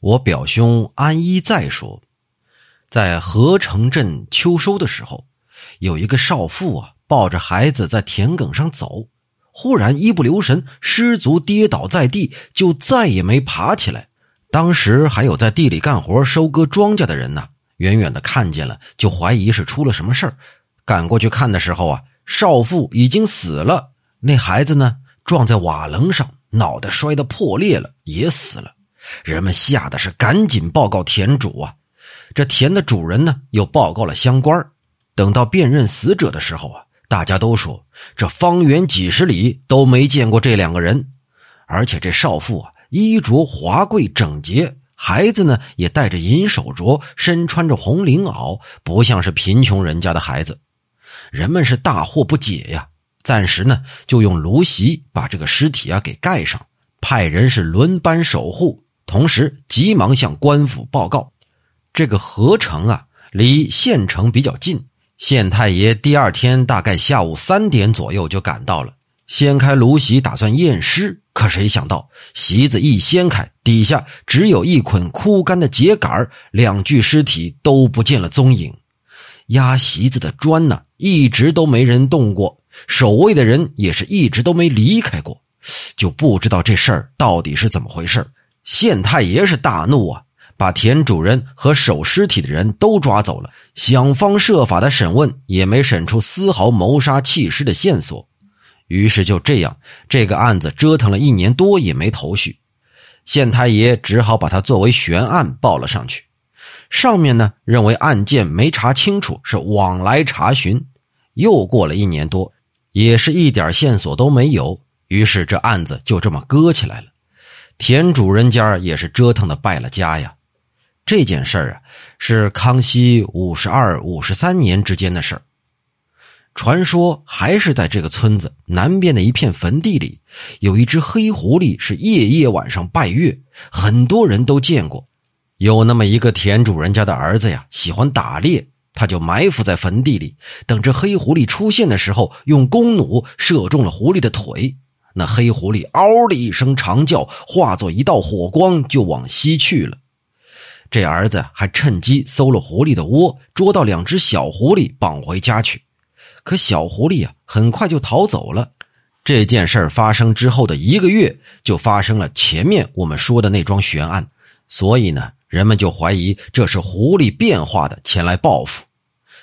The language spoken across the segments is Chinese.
我表兄安一再说，在合城镇秋收的时候，有一个少妇啊，抱着孩子在田埂上走，忽然一不留神失足跌倒在地，就再也没爬起来。当时还有在地里干活收割庄稼的人呢，远远的看见了，就怀疑是出了什么事儿。赶过去看的时候啊，少妇已经死了，那孩子呢，撞在瓦楞上，脑袋摔得破裂了，也死了。人们吓得是赶紧报告田主啊，这田的主人呢又报告了乡官等到辨认死者的时候啊，大家都说这方圆几十里都没见过这两个人，而且这少妇啊衣着华贵整洁，孩子呢也戴着银手镯，身穿着红绫袄，不像是贫穷人家的孩子。人们是大惑不解呀，暂时呢就用芦席把这个尸体啊给盖上，派人是轮班守护。同时，急忙向官府报告。这个合城啊，离县城比较近。县太爷第二天大概下午三点左右就赶到了，掀开芦席打算验尸。可谁想到，席子一掀开，底下只有一捆枯干的秸秆两具尸体都不见了踪影。压席子的砖呢，一直都没人动过，守卫的人也是一直都没离开过，就不知道这事儿到底是怎么回事县太爷是大怒啊，把田主人和守尸体的人都抓走了，想方设法的审问，也没审出丝毫谋杀弃尸的线索。于是就这样，这个案子折腾了一年多也没头绪。县太爷只好把他作为悬案报了上去。上面呢认为案件没查清楚，是往来查询。又过了一年多，也是一点线索都没有。于是这案子就这么搁起来了。田主人家也是折腾的败了家呀。这件事儿啊，是康熙五十二、五十三年之间的事儿。传说还是在这个村子南边的一片坟地里，有一只黑狐狸是夜夜晚上拜月，很多人都见过。有那么一个田主人家的儿子呀，喜欢打猎，他就埋伏在坟地里，等着黑狐狸出现的时候，用弓弩射中了狐狸的腿。那黑狐狸嗷的一声长叫，化作一道火光，就往西去了。这儿子还趁机搜了狐狸的窝，捉到两只小狐狸，绑回家去。可小狐狸啊，很快就逃走了。这件事发生之后的一个月，就发生了前面我们说的那桩悬案。所以呢，人们就怀疑这是狐狸变化的前来报复。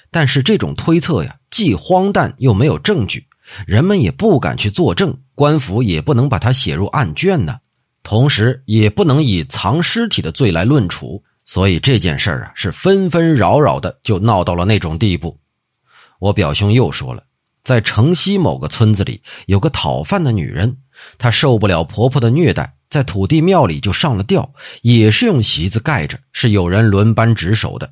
但是这种推测呀，既荒诞又没有证据。人们也不敢去作证，官府也不能把他写入案卷呢，同时也不能以藏尸体的罪来论处，所以这件事啊是纷纷扰扰的，就闹到了那种地步。我表兄又说了，在城西某个村子里有个讨饭的女人，她受不了婆婆的虐待，在土地庙里就上了吊，也是用席子盖着，是有人轮班值守的。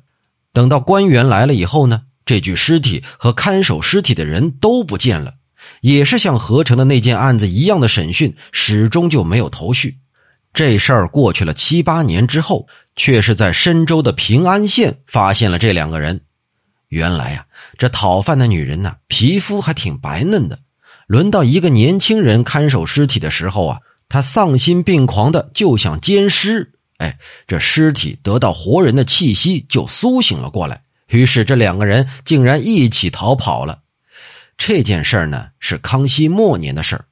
等到官员来了以后呢，这具尸体和看守尸体的人都不见了。也是像合成的那件案子一样的审讯，始终就没有头绪。这事儿过去了七八年之后，却是在深州的平安县发现了这两个人。原来啊，这讨饭的女人呢，皮肤还挺白嫩的。轮到一个年轻人看守尸体的时候啊，他丧心病狂的就想奸尸。哎，这尸体得到活人的气息，就苏醒了过来。于是这两个人竟然一起逃跑了。这件事儿呢是康熙末年的事儿，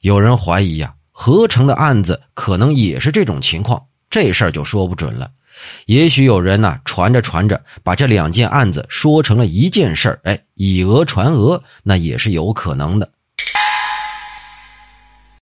有人怀疑呀，合成的案子可能也是这种情况，这事儿就说不准了。也许有人呢传着传着，把这两件案子说成了一件事儿，哎，以讹传讹，那也是有可能的。